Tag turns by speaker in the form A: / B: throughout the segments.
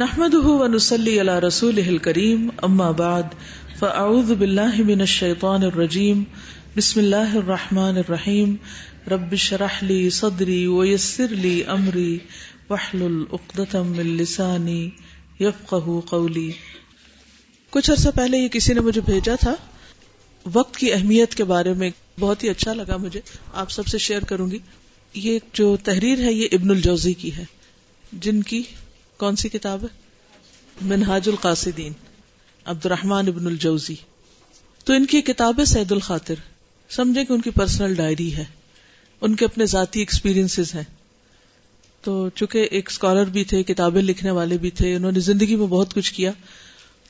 A: نحمده ونسلي على رسوله الكريم اما بعد فاعوذ بالله من الشيطان الرجيم، بسم الله الرحمن الرحيم، رب اشرح لي صدري ويسر لي امري واحلل عقدة من لساني يفقهوا قولي۔ کچھ عرصہ پہلے یہ کسی نے مجھے بھیجا تھا۔ وقت کی اہمیت کے بارے میں بہت ہی اچھا لگا مجھے۔ آپ سب سے شیئر کروں گی۔ یہ جو تحریر ہے، یہ ابن الجوزی کی ہے۔ جن کی کون سی کتاب ہے؟ منہاج القاصدین عبد الرحمان ابن الجوزی۔ تو ان کی کتاب ہے سید الخاطر۔ سمجھے کہ ان کی پرسنل ڈائری ہے۔ ان کے اپنے ذاتی ایکسپیرینس ہیں۔ تو چونکہ ایک اسکالر بھی تھے، کتابیں لکھنے والے بھی تھے، انہوں نے زندگی میں بہت کچھ کیا۔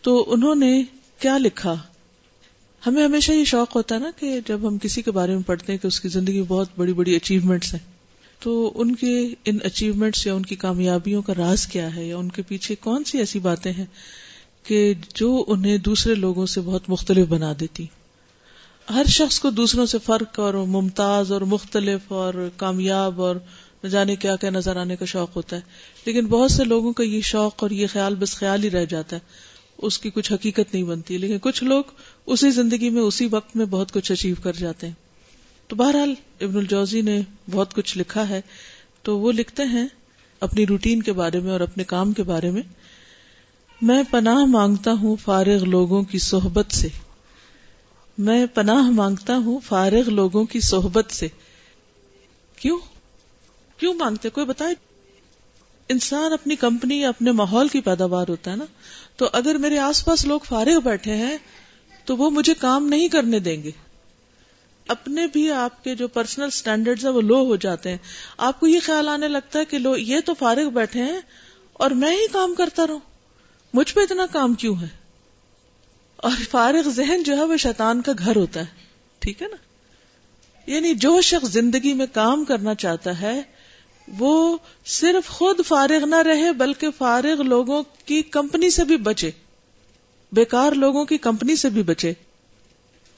A: تو انہوں نے کیا لکھا؟ ہمیں ہمیشہ یہ شوق ہوتا ہے نا کہ جب ہم کسی کے بارے میں پڑھتے ہیں کہ اس کی زندگی میں بہت بڑی بڑی اچیومنٹس ہیں۔ تو ان کے ان اچیومنٹس یا ان کی کامیابیوں کا راز کیا ہے یا ان کے پیچھے کون سی ایسی باتیں ہیں کہ جو انہیں دوسرے لوگوں سے بہت مختلف بنا دیتی؟ ہر شخص کو دوسروں سے فرق اور ممتاز اور مختلف اور کامیاب اور نہ جانے کیا کیا نظر آنے کا شوق ہوتا ہے، لیکن بہت سے لوگوں کا یہ شوق اور یہ خیال بس خیال ہی رہ جاتا ہے، اس کی کچھ حقیقت نہیں بنتی، لیکن کچھ لوگ اسی زندگی میں اسی وقت میں بہت کچھ اچیو کر جاتے ہیں۔ تو بہرحال ابن الجوزی نے بہت کچھ لکھا ہے تو وہ لکھتے ہیں اپنی روٹین کے بارے میں اور اپنے کام کے بارے میں۔ میں پناہ مانگتا ہوں فارغ لوگوں کی صحبت سے۔ میں پناہ مانگتا ہوں فارغ لوگوں کی صحبت سے۔ کیوں؟ کیوں مانگتے؟ کوئی بتائے؟ انسان اپنی کمپنی یا اپنے ماحول کی پیداوار ہوتا ہے نا۔ تو اگر میرے آس پاس لوگ فارغ بیٹھے ہیں تو وہ مجھے کام نہیں کرنے دیں گے۔ اپنے بھی آپ کے جو پرسنل اسٹینڈرڈ وہ لو ہو جاتے ہیں۔ آپ کو یہ خیال آنے لگتا ہے کہ لو، یہ تو فارغ بیٹھے ہیں اور میں ہی کام کرتا رہوں۔ مجھ پہ اتنا کام کیوں ہے؟ اور فارغ ذہن جو ہے وہ شیطان کا گھر ہوتا ہے۔ ٹھیک ہے نا؟ یعنی جو شخص زندگی میں کام کرنا چاہتا ہے، وہ صرف خود فارغ نہ رہے، بلکہ فارغ لوگوں کی کمپنی سے بھی بچے۔ بیکار لوگوں کی کمپنی سے بھی بچے۔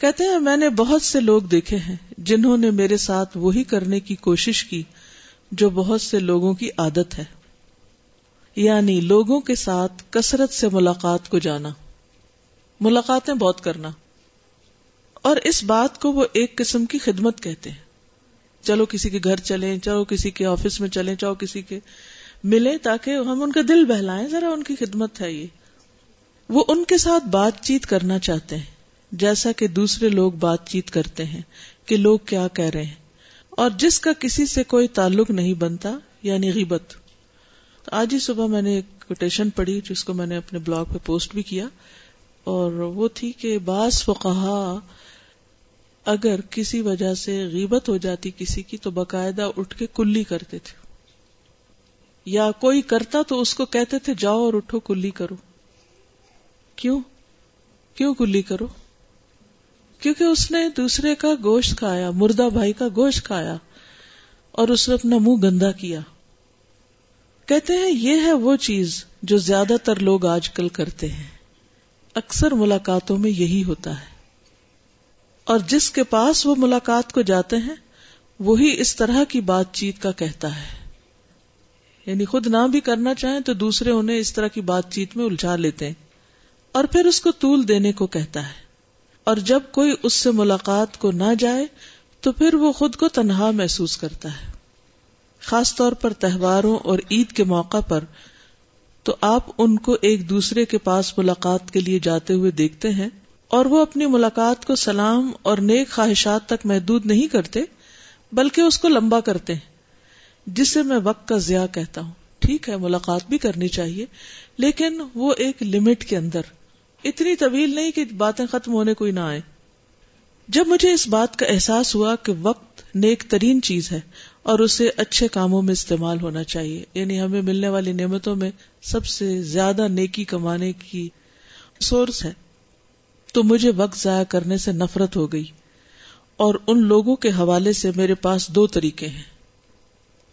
A: کہتے ہیں، میں نے بہت سے لوگ دیکھے ہیں جنہوں نے میرے ساتھ وہی کرنے کی کوشش کی جو بہت سے لوگوں کی عادت ہے۔ یعنی لوگوں کے ساتھ کثرت سے ملاقات کو جانا۔ ملاقاتیں بہت کرنا۔ اور اس بات کو وہ ایک قسم کی خدمت کہتے ہیں۔ چلو کسی کے گھر چلیں، چلو کسی کے آفس میں چلیں، چلو کسی کے ملے تاکہ ہم ان کا دل بہلائیں۔ ذرا ان کی خدمت ہے یہ۔ وہ ان کے ساتھ بات چیت کرنا چاہتے ہیں۔ جیسا کہ دوسرے لوگ بات چیت کرتے ہیں کہ لوگ کیا کہہ رہے ہیں۔ اور جس کا کسی سے کوئی تعلق نہیں بنتا یعنی غیبت۔ آج ہی صبح میں نے ایک کوٹیشن پڑھی، جس کو میں نے اپنے بلاگ پہ پوسٹ بھی کیا۔ اور وہ تھی کہ بعض فقہا اگر کسی وجہ سے غیبت ہو جاتی کسی کی، تو باقاعدہ اٹھ کے کلی کرتے تھے۔ یا کوئی کرتا تو اس کو کہتے تھے، جاؤ اور اٹھو کلی کرو۔ کیوں؟ کیوں کلی کرو؟ کیونکہ اس نے دوسرے کا گوشت کھایا، مردہ بھائی کا گوشت کھایا اور اس نے اپنا منہ گندا کیا۔ کہتے ہیں یہ ہے وہ چیز جو زیادہ تر لوگ آج کل کرتے ہیں۔ اکثر ملاقاتوں میں یہی ہوتا ہے۔ اور جس کے پاس وہ ملاقات کو جاتے ہیں، وہی اس طرح کی بات چیت کا کہتا ہے۔ یعنی خود نہ بھی کرنا چاہیں تو دوسرے انہیں اس طرح کی بات چیت میں الجھا لیتے ہیں۔ اور پھر اس کو طول دینے کو کہتا ہے۔ اور جب کوئی اس سے ملاقات کو نہ جائے تو پھر وہ خود کو تنہا محسوس کرتا ہے۔ خاص طور پر تہواروں اور عید کے موقع پر تو آپ ان کو ایک دوسرے کے پاس ملاقات کے لیے جاتے ہوئے دیکھتے ہیں اور وہ اپنی ملاقات کو سلام اور نیک خواہشات تک محدود نہیں کرتے، بلکہ اس کو لمبا کرتے ہیں، جسے میں وقت کا ضیاع کہتا ہوں۔ ٹھیک ہے، ملاقات بھی کرنی چاہیے، لیکن وہ ایک لمٹ کے اندر۔ اتنی طویل نہیں کہ باتیں ختم ہونے کوئی نہ آئے۔ جب مجھے اس بات کا احساس ہوا کہ وقت نیک ترین چیز ہے اور اسے اچھے کاموں میں استعمال ہونا چاہیے یعنی ہمیں ملنے والی نعمتوں میں سب سے زیادہ نیکی کمانے کی سورس ہے، تو مجھے وقت ضائع کرنے سے نفرت ہو گئی۔ اور ان لوگوں کے حوالے سے میرے پاس دو طریقے ہیں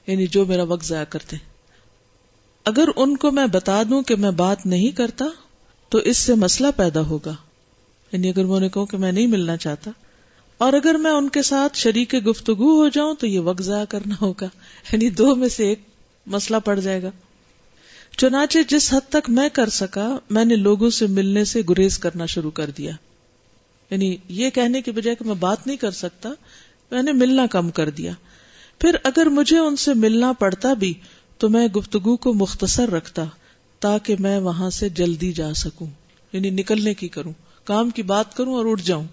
A: یعنی جو میرا وقت ضائع کرتے۔ ہیں اگر ان کو میں بتا دوں کہ میں بات نہیں کرتا تو اس سے مسئلہ پیدا ہوگا۔ یعنی اگر میں انہیں کہوں کہ میں نہیں ملنا چاہتا، اور اگر میں ان کے ساتھ شریک گفتگو ہو جاؤں تو یہ وقت ضائع کرنا ہوگا۔ یعنی دو میں سے ایک مسئلہ پڑ جائے گا۔ چنانچہ جس حد تک میں کر سکا، میں نے لوگوں سے ملنے سے گریز کرنا شروع کر دیا۔ یعنی یہ کہنے کی بجائے کہ میں بات نہیں کر سکتا، میں نے ملنا کم کر دیا۔ پھر اگر مجھے ان سے ملنا پڑتا بھی، تو میں گفتگو کو مختصر رکھتا۔ تاکہ میں وہاں سے جلدی جا سکوں یعنی نکلنے کی کروں، کام کی بات کروں اور اٹھ جاؤں۔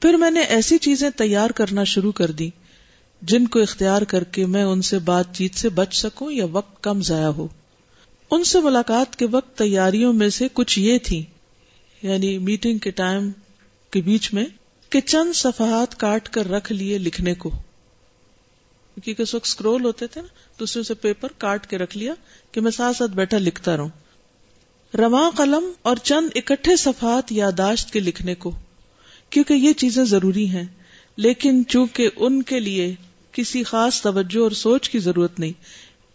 A: پھر میں نے ایسی چیزیں تیار کرنا شروع کر دی جن کو اختیار کر کے میں ان سے بات چیت سے بچ سکوں یا وقت کم ضائع ہو۔ ان سے ملاقات کے وقت تیاریوں میں سے کچھ یہ تھی یعنی میٹنگ کے ٹائم کے بیچ میں کہ چند صفحات کاٹ کر رکھ لیے لکھنے کو۔ کیونکہ اس وقت اسکرول ہوتے تھے نا دوسرے سے پیپر کاٹ کے رکھ لیا کہ میں ساتھ ساتھ بیٹھا لکھتا رہوں۔ رواں قلم اور چند اکٹھے صفحات یاداشت کے لکھنے کو، کیونکہ یہ چیزیں ضروری ہیں، لیکن چونکہ ان کے لیے کسی خاص توجہ اور سوچ کی ضرورت نہیں،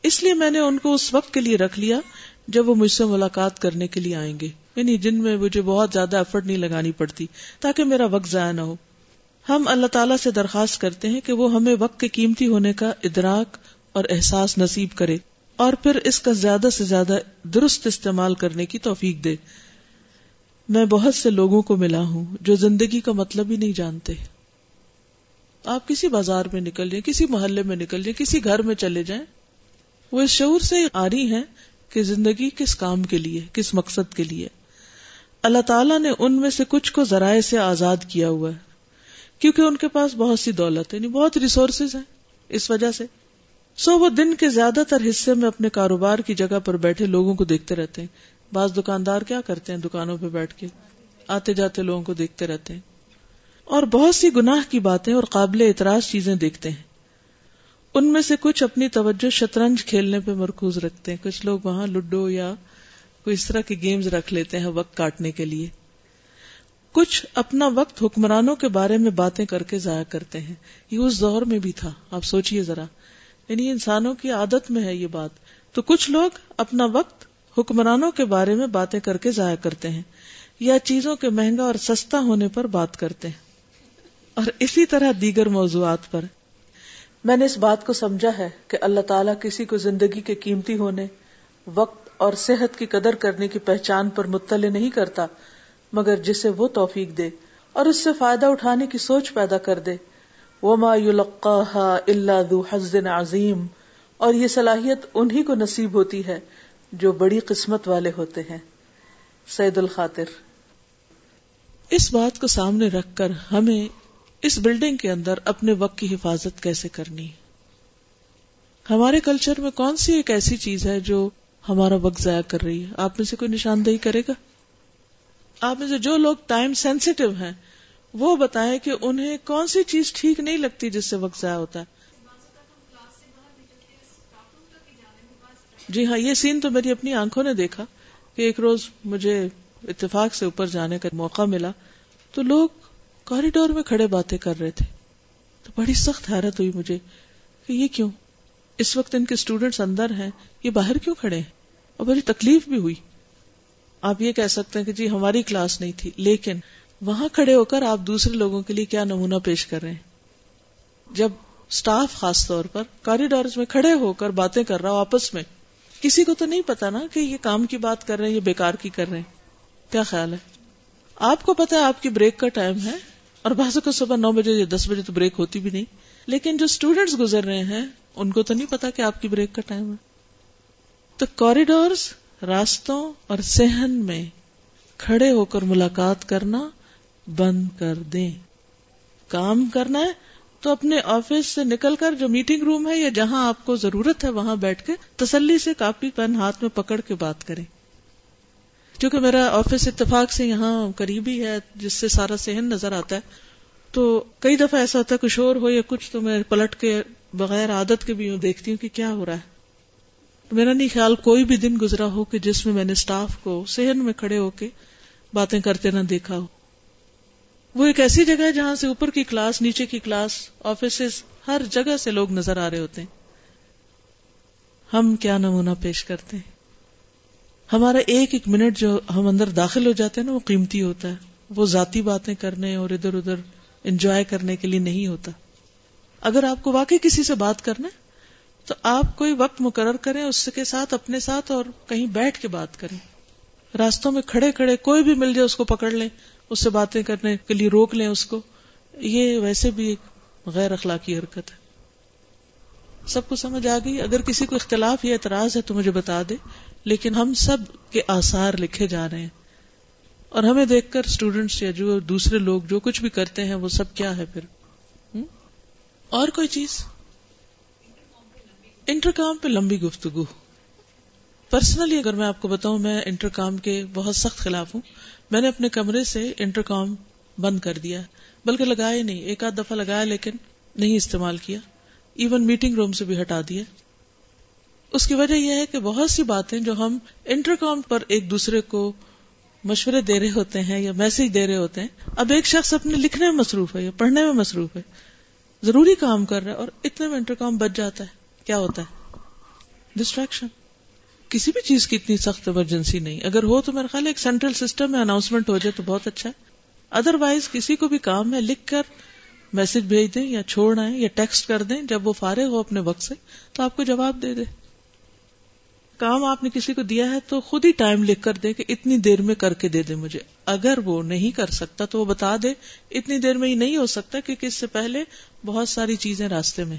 A: اس لیے میں نے ان کو اس وقت کے لیے رکھ لیا جب وہ مجھ سے ملاقات کرنے کے لیے آئیں گے۔ یعنی جن میں مجھے بہت زیادہ ایفرٹ نہیں لگانی پڑتی، تاکہ میرا وقت ضائع نہ ہو۔ ہم اللہ تعالیٰ سے درخواست کرتے ہیں کہ وہ ہمیں وقت کے قیمتی ہونے کا ادراک اور احساس نصیب کرے اور پھر اس کا زیادہ سے زیادہ درست استعمال کرنے کی توفیق دے۔ میں بہت سے لوگوں کو ملا ہوں جو زندگی کا مطلب ہی نہیں جانتے۔ آپ کسی بازار میں نکل جائیں، کسی محلے میں نکل جائیں، کسی گھر میں چلے جائیں، وہ اس شعور سے آ رہی ہیں کہ زندگی کس کام کے لیے، کس مقصد کے لیے۔ اللہ تعالیٰ نے ان میں سے کچھ کو ذرائع سے آزاد کیا ہوا ہے۔ کیونکہ ان کے پاس بہت سی دولت ہے یعنی بہت ریسورسز ہیں۔ اس وجہ سے۔ سو وہ دن کے زیادہ تر حصے میں اپنے کاروبار کی جگہ پر بیٹھے لوگوں کو دیکھتے رہتے ہیں۔ بعض دکاندار کیا کرتے ہیں دکانوں پہ بیٹھ کے؟ آتے جاتے لوگوں کو دیکھتے رہتے ہیں۔ اور بہت سی گناہ کی باتیں اور قابل اعتراض چیزیں دیکھتے ہیں۔ ان میں سے کچھ اپنی توجہ شطرنج کھیلنے پہ مرکوز رکھتے ہیں۔ کچھ لوگ وہاں لڈو یا کوئی اس طرح کے گیمز رکھ لیتے ہیں وقت کاٹنے کے لیے۔ کچھ اپنا وقت حکمرانوں کے بارے میں باتیں کر کے ضائع کرتے ہیں۔ یہ اس دور میں بھی تھا۔ آپ سوچئے ذرا۔ یعنی انسانوں کی عادت میں ہے یہ بات۔ تو کچھ لوگ اپنا وقت حکمرانوں کے بارے میں باتیں کر کے ضائع کرتے ہیں یا چیزوں کے مہنگا اور سستا ہونے پر بات کرتے ہیں۔ اور اسی طرح دیگر موضوعات پر۔ میں نے اس بات کو سمجھا ہے کہ اللہ تعالیٰ کسی کو زندگی کے قیمتی ہونے، وقت اور صحت کی قدر کرنے کی پہچان پر مطلع نہیں کرتا۔ مگر جسے وہ توفیق دے اور اس سے فائدہ اٹھانے کی سوچ پیدا کر دے۔ وہ ما اللہ ذو حظ عظیم اور یہ صلاحیت انہی کو نصیب ہوتی ہے جو بڑی قسمت والے ہوتے ہیں۔ سید الخاطر۔ اس بات کو سامنے رکھ کر ہمیں اس بلڈنگ کے اندر اپنے وقت کی حفاظت کیسے کرنی؟ ہمارے کلچر میں کون سی ایک ایسی چیز ہے جو ہمارا وقت ضائع کر رہی ہے؟ آپ میں سے کوئی نشاندہی کرے گا؟ آپ میں سے جو لوگ ٹائم سینسیٹیو ہیں، وہ بتائیں کہ انہیں کون سی چیز ٹھیک نہیں لگتی جس سے وقت ضائع ہوتا ہے؟ جی ہاں یہ سین تو میری اپنی آنکھوں نے دیکھا کہ ایک روز مجھے اتفاق سے اوپر جانے کا موقع ملا تو لوگ کوریڈور میں کھڑے باتیں کر رہے تھے۔ تو بڑی سخت حیرت ہوئی مجھے کہ یہ کیوں؟ اس وقت ان کے اسٹوڈینٹس اندر ہیں، یہ باہر کیوں کھڑے ہیں؟ اور بڑی تکلیف بھی ہوئی۔ آپ یہ کہہ سکتے ہیں کہ جی ہماری کلاس نہیں تھی، لیکن وہاں کھڑے ہو کر آپ دوسرے لوگوں کے لیے کیا نمونہ پیش کر رہے ہیں؟ جب اسٹاف خاص طور پر کاریڈور میں کھڑے ہو کر باتیں کر رہا ہو آپس میں، کسی کو تو نہیں پتا نا کہ یہ کام کی بات کر رہے ہیں یہ بیکار کی کر رہے ہیں؟ کیا خیال ہے؟ آپ کو پتا ہے آپ کی بریک کا ٹائم ہے، اور بازو کو صبح نو بجے یا دس بجے تو بریک ہوتی بھی نہیں، لیکن جو اسٹوڈینٹس گزر رہے ہیں، ان کو تو نہیں پتا کہ آپ کی بریک کا ٹائم ہے۔ تو کوریڈورس راستوں اور سہن میں کھڑے ہو کر ملاقات کرنا بند کر دیں۔ کام کرنا ہے تو اپنے آفس سے نکل کر جو میٹنگ روم ہے یا جہاں آپ کو ضرورت ہے وہاں بیٹھ کے تسلی سے کاپی پین ہاتھ میں پکڑ کے بات کریں۔ کیونکہ میرا آفس اتفاق سے یہاں قریبی ہے جس سے سارا سہن نظر آتا ہے، تو کئی دفعہ ایسا ہوتا ہے کچھ اور ہو یا کچھ تو میں پلٹ کے بغیر عادت کے بھی ہوں دیکھتی ہوں کہ کیا ہو رہا ہے۔ میرا نہیں خیال کوئی بھی دن گزرا ہو کہ جس میں میں نے اسٹاف کو سہن میں کھڑے ہو کے باتیں کرتے نہ دیکھا ہو۔ وہ ایک ایسی جگہ ہے جہاں سے اوپر کی کلاس، نیچے کی کلاس آفیسز ہر جگہ سے لوگ نظر آ رہے ہوتے ہیں۔ ہم کیا نمونہ پیش کرتے ہیں؟ ہمارا ایک ایک منٹ جو ہم اندر داخل ہو جاتے ہیں نا، وہ قیمتی ہوتا ہے۔ وہ ذاتی باتیں کرنے اور ادھر ادھر انجوائے کرنے کے لیے نہیں ہوتا۔ اگر آپ کو واقعی کسی سے بات کرنا تو آپ کوئی وقت مقرر کریں، اس کے ساتھ اپنے ساتھ اور کہیں بیٹھ کے بات کریں۔ راستوں میں کھڑے کھڑے کوئی بھی مل جائے، اس کو پکڑ لیں، اس سے باتیں کرنے کے لیے روک لیں اس کو۔ یہ ویسے بھی ایک غیر اخلاقی حرکت ہے۔ سب کو سمجھ آ گئی؟ اگر کسی کو اختلاف یا اعتراض ہے تو مجھے بتا دے۔ لیکن ہم سب کے آثار لکھے جا رہے ہیں۔ اور ہمیں دیکھ کر اسٹوڈینٹس یا جو دوسرے لوگ جو کچھ بھی کرتے ہیں، وہ سب کیا ہے پھر؟ اور کوئی چیز؟ انٹر کام پہ لمبی گفتگو۔ پرسنلی اگر میں آپ کو بتاؤں، میں انٹر کام کے بہت سخت خلاف ہوں۔ میں نے اپنے کمرے سے انٹر کام بند کر دیا، بلکہ لگایا نہیں، ایک آدھ دفعہ لگایا لیکن نہیں استعمال کیا۔ ایون میٹنگ روم سے بھی ہٹا دیا۔ اس کی وجہ یہ ہے کہ بہت سی باتیں جو ہم انٹر کام پر ایک دوسرے کو مشورے دے رہے ہوتے ہیں یا میسج دے رہے ہوتے ہیں، اب ایک شخص اپنے لکھنے میں مصروف ہے یا پڑھنے میں مصروف ہے، ضروری کام کر رہا ہے اور اتنے میں انٹر کام بچ جاتا ہے۔ کیا ہوتا ہے؟ ڈسٹریکشن کسی بھی چیز کی اتنی سخت ایمرجنسی نہیں۔ اگر ہو تو میرا خیال ایک سینٹرل سسٹم میں اناؤنسمنٹ ہو جائے تو بہت اچھا ہے۔ ادر وائز کسی کو بھی کام ہے لکھ کر میسج بھیج دیں یا چھوڑ آئے یا ٹیکسٹ کر دیں، جب وہ فارغ ہو اپنے وقت سے، تو آپ کو جواب دے دے۔ کام آپ نے کسی کو دیا ہے تو خود ہی ٹائم لکھ کر دے کہ اتنی دیر میں کر کے دے دے مجھے۔ اگر وہ نہیں کر سکتا تو وہ بتا دے، اتنی دیر میں ہی نہیں ہو سکتا کیونکہ اس سے پہلے بہت ساری چیزیں راستے میں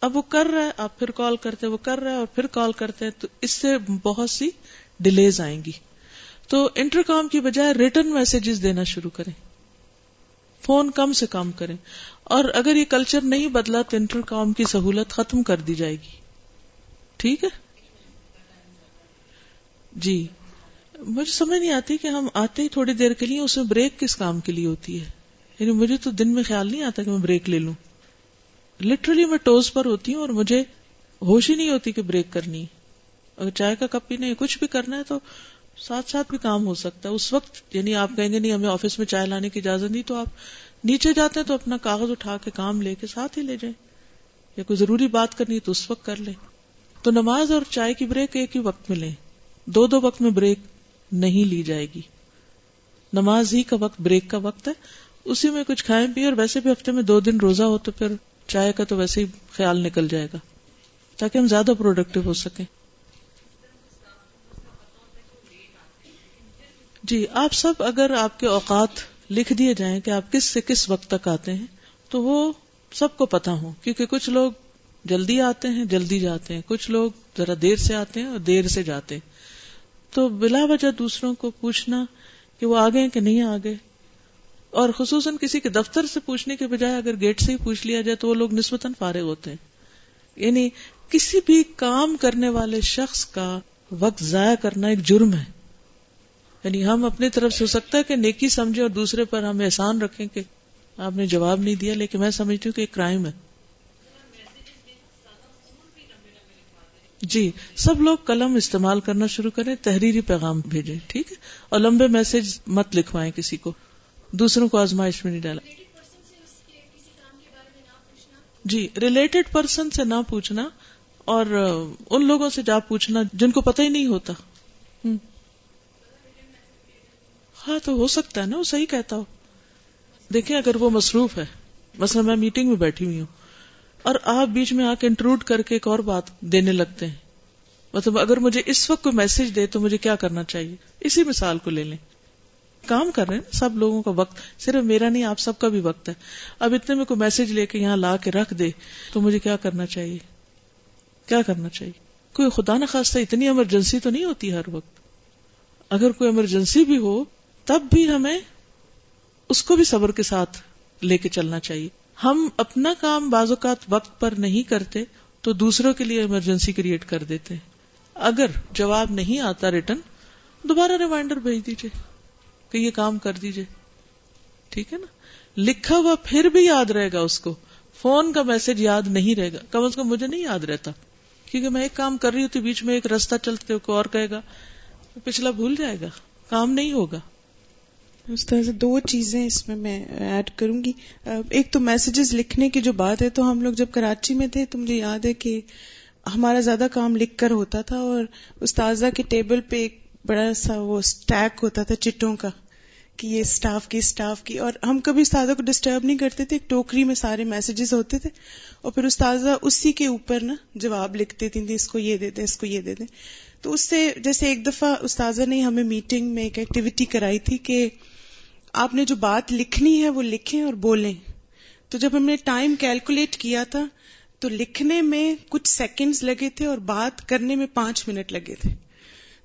A: اب وہ کر رہا ہے آپ پھر کال کرتے وہ کر رہا ہے اور پھر کال کرتے ہیں، تو اس سے بہت سی ڈیلیز آئیں گی۔ تو انٹر کام کی بجائے ریٹرن میسجز دینا شروع کریں۔ فون کم سے کم کریں۔ اور اگر یہ کلچر نہیں بدلا، تو انٹر کام کی سہولت ختم کر دی جائے گی۔ ٹھیک ہے؟ جی۔ مجھے سمجھ نہیں آتی کہ ہم آتے ہی تھوڑی دیر کے لیے، اس میں بریک کس کام کے لیے ہوتی ہے؟ یعنی مجھے تو دن میں خیال نہیں آتا کہ میں بریک لے لوں۔ لٹرلی میں ٹوز پر ہوتی ہوں اور مجھے ہوش ہی نہیں ہوتی کہ بریک کرنی۔ اگر چائے کا کپ پینا کچھ بھی کرنا ہے تو ساتھ ساتھ بھی کام ہو سکتا ہے۔ اس وقت یعنی آپ کہیں گے نہیں، ہمیں آفس میں چائے لانے کی اجازت نہیں، تو آپ نیچے جاتے ہیں تو اپنا کاغذ اٹھا کے کام لے کے ساتھ ہی لے جائیں۔ یا کوئی ضروری بات کرنی ہے تو اس وقت کر لیں۔ تو نماز اور چائے کی بریک ایک ہی وقت میں لیں۔ دو دو وقت میں بریک نہیں لی جائے گی۔ نماز ہی کا وقت، بریک کا وقت ہے۔ اسی میں کچھ کھائیں پی اور ویسے بھی ہفتے میں دو دن روزہ ہو تو پھر چائے کا تو ویسے ہی خیال نکل جائے گا، تاکہ ہم زیادہ پروڈکٹیو ہو سکیں۔ جی آپ سب اگر آپ کے اوقات لکھ دیے جائیں کہ آپ کس سے کس وقت تک آتے ہیں، تو وہ سب کو پتا ہو کیونکہ کچھ لوگ جلدی آتے ہیں، جلدی جاتے ہیں۔ کچھ لوگ ذرا دیر سے آتے ہیں اور دیر سے جاتے ہیں۔ تو بلا وجہ دوسروں کو پوچھنا کہ وہ آگے کہ نہیں آگے اور خصوصاً کسی کے دفتر سے پوچھنے کے بجائے اگر گیٹ سے ہی پوچھ لیا جائے تو وہ لوگ نسبتاً فارغ ہوتے ہیں۔ یعنی کسی بھی کام کرنے والے شخص کا وقت ضائع کرنا ایک جرم ہے۔ یعنی ہم اپنی طرف سے ہو سکتا ہے کہ نیکی سمجھے اور دوسرے پر ہم احسان رکھیں کہ آپ نے جواب نہیں دیا، لیکن میں سمجھتی ہوں کہ ایک کرائم ہے۔ جی سب لوگ قلم استعمال کرنا شروع کریں، تحریری پیغام بھیجیں، ٹھیک ہے؟ اور لمبے میسج مت لکھوائیں کسی کو۔ دوسروں کو آزمائش میں نہیں ڈالا۔ جی ریلیٹڈ پرسن سے نہ پوچھنا اور ان لوگوں سے جا پوچھنا جن کو پتہ ہی نہیں ہوتا۔ ہاں تو ہو سکتا ہے نا، وہ صحیح کہتا ہو۔ دیکھیں، اگر وہ مصروف ہے، مثلا میں میٹنگ میں بیٹھی ہوئی ہوں اور آپ بیچ میں آ کے انٹروڈ کر کے ایک اور بات دینے لگتے ہیں۔ مطلب اگر مجھے اس وقت کوئی میسج دے تو مجھے کیا کرنا چاہیے؟ اسی مثال کو لے لیں۔ کام کر رہے ہیں، سب لوگوں کا وقت، صرف میرا نہیں، آپ سب کا بھی وقت ہے۔ اب اتنے میں کوئی میسج لے کے یہاں لا کے رکھ دے، تو مجھے کیا کرنا چاہیے؟ کیا کرنا چاہیے؟ کوئی خدا نخواستہ اتنی ایمرجنسی تو نہیں ہوتی ہر وقت۔ اگر کوئی ایمرجنسی بھی ہو، تب بھی ہمیں اس کو بھی صبر کے ساتھ لے کے چلنا چاہیے۔ ہم اپنا کام بعض اوقات وقت پر نہیں کرتے، تو دوسروں کے لیے ایمرجنسی کریٹ کر دیتے۔ اگر جواب نہیں آتا ریٹرن دوبارہ ریمائنڈر بھیج دیجیے کہ یہ کام کر دیجیے ٹھیک ہے نا؟ لکھا ہوا پھر بھی یاد رہے گا اس کو۔ فون کا میسج یاد نہیں رہے گا۔ کم از کم مجھے نہیں یاد رہتا۔ کیونکہ میں ایک کام کر رہی ہوتی، بیچ میں ایک رستہ چلتے اور کہے گا، پچھلا بھول جائے گا۔ کام نہیں ہوگا۔
B: اس طرح سے دو چیزیں اس میں میں ایڈ کروں گی۔ ایک تو میسجز لکھنے کی جو بات ہے، تو ہم لوگ جب کراچی میں تھے تو مجھے یاد ہے کہ ہمارا زیادہ کام لکھ کر ہوتا تھا اور استاذہ کے ٹیبل پہ ایک بڑا سا وہ اسٹیک ہوتا تھا چٹوں کا کہ یہ اسٹاف کی اسٹاف کی اور ہم کبھی استاذہ کو ڈسٹرب نہیں کرتے تھے، ایک ٹوکری میں سارے میسجز ہوتے تھے اور پھر استاذہ اسی کے اوپر نا جواب لکھ دیتی تھی اس کو یہ دے دیں اس کو یہ دے دیں تو اس سے جیسے ایک دفعہ استاذہ نے ہمیں میٹنگ میں ایک ایکٹیویٹی کرائی تھی کہ آپ نے جو بات لکھنی ہے وہ لکھیں اور بولیں۔ تو جب ہم نے ٹائم کیلکولیٹ کیا تھا تو لکھنے میں کچھ سیکنڈز لگے تھے اور بات کرنے میں پانچ منٹ لگے تھے۔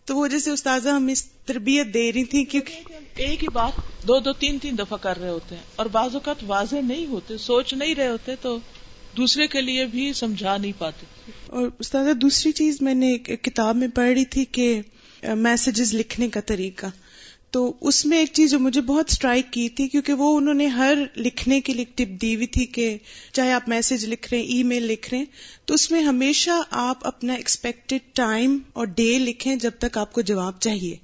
B: تو وہ جیسے استاذہ ہم اس تربیت دے رہی تھی کیونکہ
A: ایک ہی بات دو دو تین تین دفعہ کر رہے ہوتے ہیں اور بعض اوقات واضح نہیں ہوتے سوچ نہیں رہے ہوتے تو دوسرے کے لیے بھی سمجھا نہیں پاتے۔
B: اور استاذہ دوسری چیز میں نے ایک کتاب میں پڑھ رہی تھی کہ میسجز لکھنے کا طریقہ۔ تو اس میں ایک چیز جو مجھے بہت اسٹرائک کی تھی، کیونکہ وہ انہوں نے ہر لکھنے کے لیے ٹپ دی ہوئی تھی کہ چاہے آپ میسج لکھ رہے ہیں ای میل لکھ رہے ہیں، تو اس میں ہمیشہ آپ اپنا ایکسپیکٹڈ ٹائم اور ڈے لکھیں جب تک آپ کو جواب چاہیے۔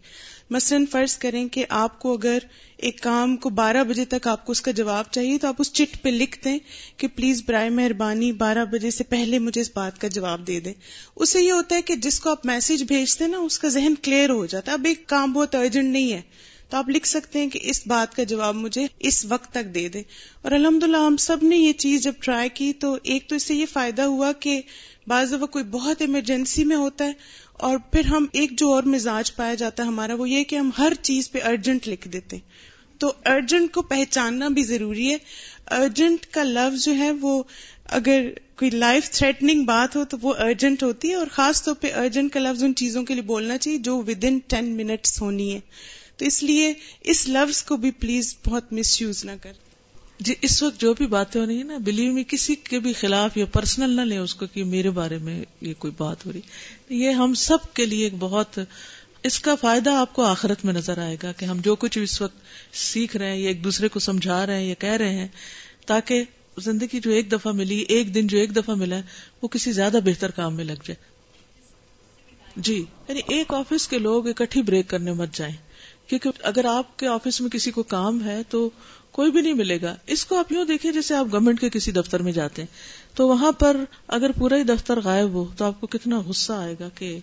B: مثلاً فرض کریں کہ آپ کو اگر ایک کام کو بارہ بجے تک آپ کو اس کا جواب چاہیے تو آپ اس چٹ پہ لکھ دیں کہ پلیز برائے مہربانی بارہ بجے سے پہلے مجھے اس بات کا جواب دے دیں۔ اس سے یہ ہوتا ہے کہ جس کو آپ میسج بھیجتے ہیں نا، اس کا ذہن کلیئر ہو جاتا ہے۔ اب ایک کام بہت ارجنٹ نہیں ہے۔ تو آپ لکھ سکتے ہیں کہ اس بات کا جواب مجھے اس وقت تک دے دیں۔ اور الحمد للہ ہم سب نے یہ چیز جب ٹرائی کی تو ایک تو اس سے یہ فائدہ ہوا کہ بعض دفعہ کوئی بہت ایمرجنسی میں ہوتا ہے اور پھر ہم ایک جو اور مزاج پایا جاتا ہے ہمارا وہ یہ کہ ہم ہر چیز پہ ارجنٹ لکھ دیتے تو ارجنٹ کو پہچاننا بھی ضروری ہے۔ ارجنٹ کا لفظ جو ہے وہ اگر کوئی لائف تھریٹنگ بات ہو تو وہ ارجنٹ ہوتی ہے اور خاص طور پہ ارجنٹ کا لفظ ان چیزوں کے لیے بولنا چاہیے جو ود ان ٹین منٹس ہونی ہے۔ تو اس لیے اس لفظ کو بھی پلیز بہت مس یوز نہ کر۔
A: جی اس وقت جو بھی باتیں ہو رہی ہیں نا بلیو میں کسی کے بھی خلاف یا پرسنل نہ لیں اس کو کہ میرے بارے میں یہ کوئی بات ہو رہی۔ یہ ہم سب کے لیے ایک بہت، اس کا فائدہ آپ کو آخرت میں نظر آئے گا کہ ہم جو کچھ اس وقت سیکھ رہے ہیں، یا ایک دوسرے کو سمجھا رہے ہیں، یا کہہ رہے ہیں، تاکہ زندگی جو ایک دفعہ ملی، ایک دن جو ایک دفعہ ملا ہے وہ کسی زیادہ بہتر کام میں لگ جائے۔ جی یعنی ایک آفس کے لوگ اکٹھی بریک کرنے مت جائیں۔ کیونکہ اگر آپ کے آفس میں کسی کو کام ہے تو کوئی بھی نہیں ملے گا۔ اس کو آپ یوں دیکھیں جیسے آپ گورنمنٹ کے کسی دفتر میں جاتے ہیں۔ تو وہاں پر اگر پورا ہی دفتر غائب ہو تو آپ کو کتنا غصہ آئے گا کہ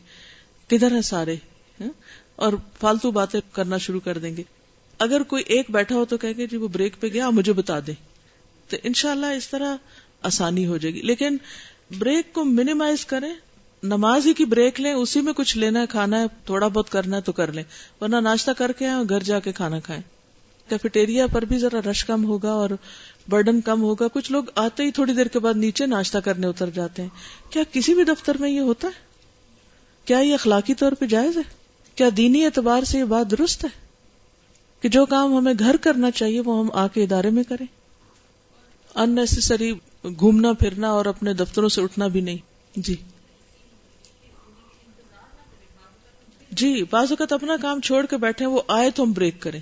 A: کدھر ہے سارے ہاں؟ اور فالتو باتیں کرنا شروع کر دیں گے۔ اگر کوئی ایک بیٹھا ہو تو کہ جی وہ بریک پہ گیا مجھے بتا دیں۔ تو انشاءاللہ اس طرح آسانی ہو جائے گی۔ لیکن بریک کو منیمائز کریں نماز ہی کی بریک لیں، اسی میں کچھ لینا ہے، کھانا ہے، تھوڑا بہت کرنا ہے تو کر لیں۔ ورنہ ناشتہ کر کے آئے گھر جا کے کھانا کھائیں۔ کیفیٹیریا پر بھی ذرا رش کم ہوگا اور برڈن کم ہوگا۔ کچھ لوگ آتے ہی تھوڑی دیر کے بعد نیچے ناشتہ کرنے اتر جاتے ہیں۔ کیا کسی بھی دفتر میں یہ ہوتا ہے؟ کیا یہ اخلاقی طور پہ جائز ہے؟ کیا دینی اعتبار سے یہ بات درست ہے کہ جو کام ہمیں گھر کرنا چاہیے وہ ہم آ کے ادارے میں کریں؟ انسری گھومنا پھرنا اور اپنے دفتروں سے اٹھنا بھی نہیں۔ جی۔ جی بعض اوقات اپنا کام چھوڑ کے بیٹھے وہ آئے تو ہم بریک کریں۔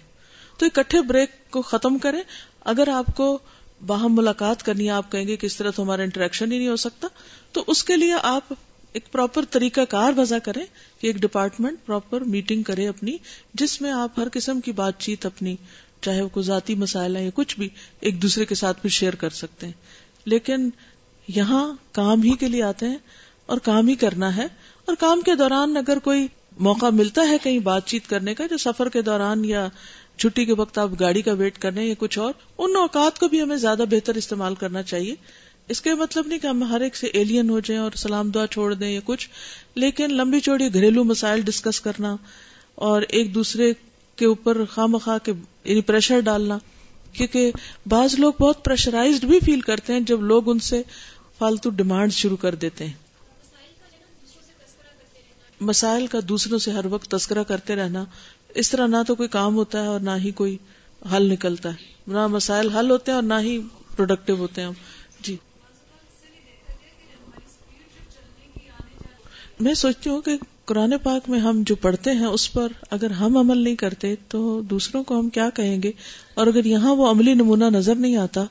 A: تو اکٹھے بریک کو ختم کریں۔ اگر آپ کو باہم ملاقات کرنی ہے، آپ کہیں گے کہ اس طرح تو ہمارا انٹریکشن ہی نہیں ہو سکتا۔ تو اس کے لیے آپ ایک پراپر طریقہ کار وضع کریں کہ ایک ڈپارٹمنٹ پراپر میٹنگ کرے اپنی، جس میں آپ ہر قسم کی بات چیت اپنی، چاہے وہ کوئی ذاتی مسائل ہے یا کچھ بھی، ایک دوسرے کے ساتھ بھی شیئر کر سکتے ہیں۔ لیکن یہاں کام ہی کے لیے آتے ہیں اور کام ہی کرنا ہے۔ اور کام کے دوران اگر کوئی موقع ملتا ہے کہیں بات چیت کرنے کا، جو سفر کے دوران یا چھٹی کے وقت آپ گاڑی کا ویٹ کرنے یا کچھ اور، ان اوقات کو بھی ہمیں زیادہ بہتر استعمال کرنا چاہیے۔ اس کے مطلب نہیں کہ ہم ہر ایک سے ایلین ہو جائیں اور سلام دعا چھوڑ دیں یا کچھ، لیکن لمبی چوڑی گھریلو مسائل ڈسکس کرنا اور ایک دوسرے کے اوپر خواہ مخواہ کے یعنی پریشر ڈالنا۔ کیونکہ بعض لوگ بہت پریشرائزڈ بھی فیل کرتے ہیں جب لوگ ان سے فالتو ڈیمانڈ شروع کر دیتے ہیں۔ مسائل کا دوسروں سے ہر وقت تذکرہ کرتے رہنا، اس طرح نہ تو کوئی کام ہوتا ہے اور نہ ہی کوئی حل نکلتا ہے۔ نہ مسائل حل ہوتے ہیں اور نہ ہی پروڈکٹیو ہوتے ہیں جی۔ میں سوچتی ہوں کہ قرآن پاک میں ہم جو پڑھتے ہیں، اس پر اگر ہم عمل نہیں کرتے تو دوسروں کو ہم کیا کہیں گے؟ اور اگر یہاں وہ عملی نمونہ نظر نہیں آتا،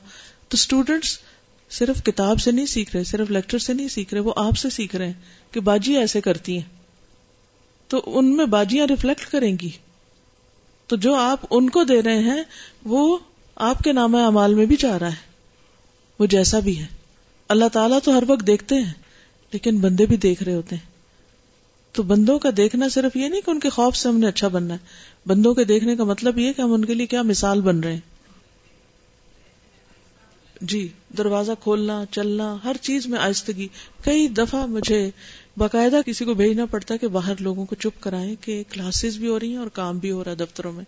A: تو اسٹوڈینٹس صرف کتاب سے نہیں سیکھ رہے، صرف لیکچر سے نہیں سیکھ رہے، وہ آپ سے سیکھ رہے ہیں کہ باجی ایسے کرتی ہیں۔ تو ان میں باجیاں ریفلیکٹ کریں گی۔ تو جو آپ ان کو دے رہے ہیں، وہ آپ کے نام امال میں بھی جا رہا ہے۔ وہ جیسا بھی ہے۔ اللہ تعالیٰ تو ہر وقت دیکھتے ہیں، لیکن بندے بھی دیکھ رہے ہوتے ہیں۔ تو بندوں کا دیکھنا صرف یہ نہیں کہ ان کے خوف سے ہم نے اچھا بننا ہے۔ بندوں کے دیکھنے کا مطلب یہ کہ ہم ان کے لیے کیا مثال بن رہے ہیں۔ جی دروازہ کھولنا، چلنا، ہر چیز میں آہستگی۔ کئی دفعہ مجھے باقاعدہ کسی کو بھیجنا پڑتا ہے کہ باہر لوگوں کو چپ کرائیں کہ کلاسز بھی ہو رہی ہیں اور کام بھی ہو رہا ہے دفتروں میں۔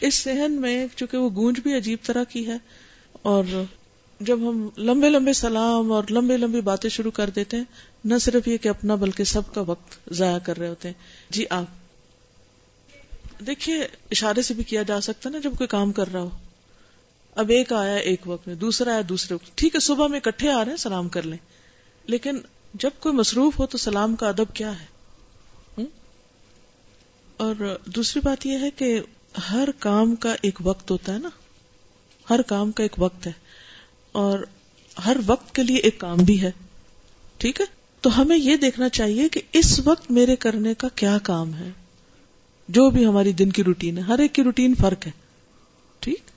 A: اس سہن میں چونکہ وہ گونج بھی عجیب طرح کی ہے اور جب ہم لمبے لمبے سلام اور لمبے لمبی باتیں شروع کر دیتے ہیں، نہ صرف یہ کہ اپنا بلکہ سب کا وقت ضائع کر رہے ہوتے ہیں۔ جی آپ۔ دیکھیے، اشارے سے بھی کیا جا سکتا نا جب کوئی کام کر رہا ہو۔ اب ایک آیا ایک وقت میں، دوسرا آیا دوسرے وقت۔ ٹھیک ہے، صبح میں اکٹھے آ رہے ہیں، سلام کر لیں۔ لیکن جب کوئی مصروف ہو تو سلام کا ادب کیا ہے؟ اور دوسری بات یہ ہے کہ ہر کام کا ایک وقت ہوتا ہے نا؟ ہر کام کا ایک وقت ہے، اور ہر وقت کے لیے ایک کام بھی ہے، ٹھیک ہے؟ تو ہمیں یہ دیکھنا چاہیے کہ اس وقت میرے کرنے کا کیا کام ہے؟ جو بھی ہماری دن کی روٹین ہے، ہر ایک کی روٹین فرق ہے، ٹھیک؟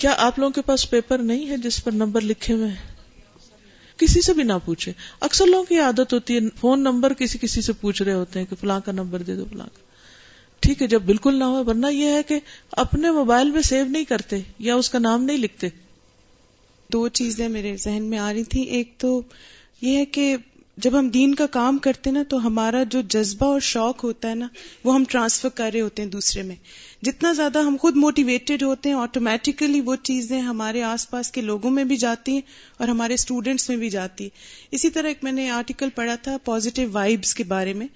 A: کیا آپ لوگوں کے پاس پیپر نہیں ہے جس پر نمبر لکھے ہوئے ہیں؟ کسی سے بھی نہ پوچھے۔ اکثر لوگوں کی عادت ہوتی ہے، فون نمبر کسی کسی سے پوچھ رہے ہوتے ہیں کہ فلاں کا نمبر دے دو، فلاں کا۔ ٹھیک ہے، جب بالکل نہ ہو، ورنہ یہ ہے کہ اپنے موبائل میں سیو نہیں کرتے یا اس کا نام نہیں لکھتے۔
B: دو چیزیں میرے ذہن میں آ رہی تھی ایک تو یہ ہے کہ جب ہم دین کا کام کرتے نا تو ہمارا جو جذبہ اور شوق ہوتا ہے نا، وہ ہم ٹرانسفر کر رہے ہوتے ہیں دوسرے میں۔ جتنا زیادہ ہم خود موٹیویٹڈ ہوتے ہیں آٹومیٹیکلی وہ چیزیں ہمارے آس پاس کے لوگوں میں بھی جاتی ہیں اور ہمارے اسٹوڈینٹس میں بھی جاتی اسی طرح ایک میں نے آرٹیکل پڑھا تھا پازیٹیو وائبس کے بارے میں،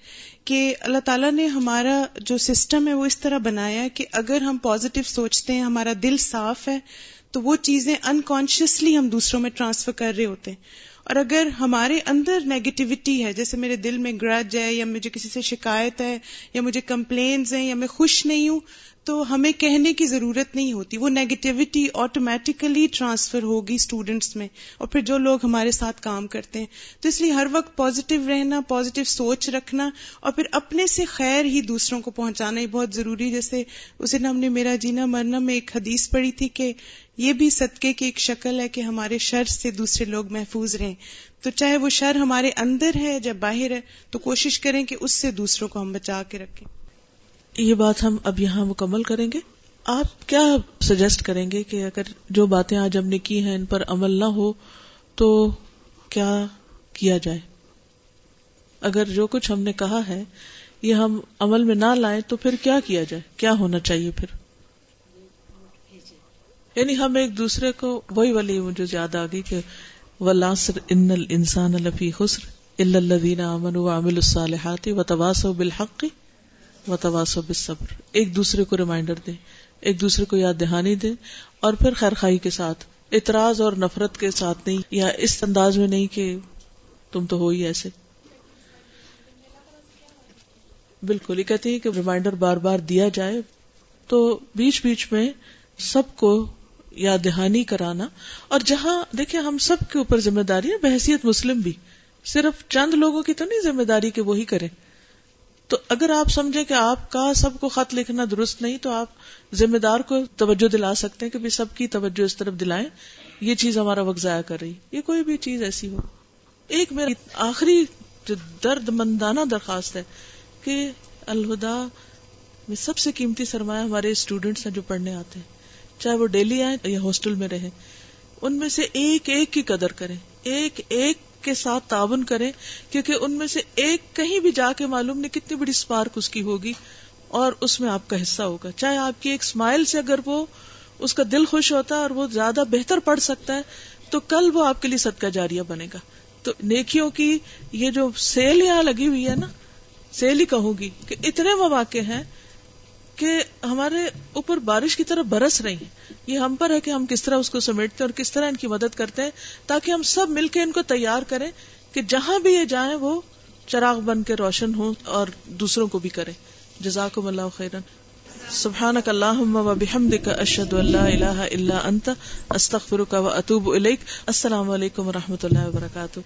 B: کہ اللہ تعالیٰ نے ہمارا جو سسٹم ہے وہ اس طرح بنایا ہے کہ اگر ہم پازیٹیو سوچتے ہیں، ہمارا دل صاف ہے، تو وہ چیزیں انکانشیسلی ہم دوسروں میں ٹرانسفر کر رہے ہوتے ہیں۔ اور اگر ہمارے اندر نیگیٹیوٹی ہے، جیسے میرے دل میں گرج ہے، یا مجھے کسی سے شکایت ہے، یا مجھے کمپلینز ہیں، یا میں خوش نہیں ہوں تو ہمیں کہنے کی ضرورت نہیں ہوتی۔ وہ نیگیٹیوٹی آٹومیٹیکلی ٹرانسفر ہوگی اسٹوڈینٹس میں اور پھر جو لوگ ہمارے ساتھ کام کرتے ہیں۔ تو اس لیے ہر وقت پازیٹیو رہنا پازیٹیو سوچ رکھنا اور پھر اپنے سے خیر ہی دوسروں کو پہنچانا ہی بہت ضروری جیسے اسے ہم نے میرا جینا مرنا میں ایک حدیث پڑھی تھی کہ یہ بھی صدقے کی ایک شکل ہے کہ ہمارے شر سے دوسرے لوگ محفوظ رہیں۔ تو چاہے وہ شر ہمارے اندر ہے یا باہر ہے، تو کوشش کریں کہ اس سے دوسروں کو ہم بچا کے رکھیں۔
A: یہ بات ہم اب یہاں مکمل کریں گے۔ آپ کیا سجیسٹ کریں گے کہ اگر جو باتیں آج ہم نے کی ہیں ان پر عمل نہ ہو تو کیا کیا جائے؟ اگر جو کچھ ہم نے کہا ہے یہ ہم عمل میں نہ لائیں تو پھر کیا کیا جائے؟ کیا ہونا چاہیے پھر؟ یعنی ہم ایک دوسرے کو وہی والی مجھے یاد آ گئی کہ ولاسر ان الانسان لفی حسر الا الذين امنوا وعملوا الصالحات وتواصوا بالحق وتواصوا بالصبر۔ ایک دوسرے کو ریمائنڈر دیں، ایک دوسرے کو یاد دہانی دیں اور پھر خیر خائی کے ساتھ، اعتراض اور نفرت کے ساتھ نہیں، یا اس انداز میں نہیں کہ تم تو ہو ہی ایسے۔ بالکل، یہ کہتے ہیں کہ ریمائنڈر بار بار دیا جائے تو بیچ بیچ میں سب کو یا دہانی کرانا۔ اور جہاں دیکھیں ہم سب کے اوپر ذمہ داری ہے بحثیت مسلم بھی۔ صرف چند لوگوں کی تو نہیں، ذمہ داری کہ وہی کریں۔ تو اگر آپ سمجھے کہ آپ کا سب کو خط لکھنا درست نہیں، تو آپ ذمہ دار کو توجہ دلا سکتے ہیں کہ سب کی توجہ اس طرف دلائیں۔ یہ چیز ہمارا وقت ضائع کر رہی یہ کوئی بھی چیز ایسی ہو۔ ایک میرا آخری جو درد مندانہ درخواست ہے کہ الہدا میں سب سے قیمتی سرمایہ ہمارے اسٹوڈینٹس ہیں جو پڑھنے آتے ہیں۔ چاہے وہ ڈیلی آئے یا ہاسٹل میں رہے ان میں سے ایک ایک کی قدر کریں۔ ایک ایک کے ساتھ تعاون کریں، کیونکہ ان میں سے ایک کہیں بھی جا کے معلوم نہیں کتنی بڑی اسپارک اس کی ہوگی اور اس میں آپ کا حصہ ہوگا۔ چاہے آپ کی ایک اسمائل سے اگر وہ اس کا دل خوش ہوتا ہے اور وہ زیادہ بہتر پڑھ سکتا ہے، تو کل وہ آپ کے لیے صدقہ جاریہ بنے گا۔ تو نیکیوں کی یہ جو سیل یہاں لگی ہوئی ہے نا سیل ہی کہوں گی کہ اتنے مواقع ہیں کہ ہمارے اوپر بارش کی طرح برس رہی ہیں۔ یہ ہم پر ہے کہ ہم کس طرح اس کو سمیٹتے ہیں اور کس طرح ان کی مدد کرتے ہیں تاکہ ہم سب مل کے ان کو تیار کریں کہ جہاں بھی یہ جائیں وہ چراغ بن کے روشن ہوں اور دوسروں کو بھی کریں۔ جزاکم اللہ خیرن سبحانک اللہم و بحمدک اشہد ان لا الہ الا انت، استغفرک و اتوب الیک۔ السلام علیکم و رحمۃ اللہ وبرکاتہ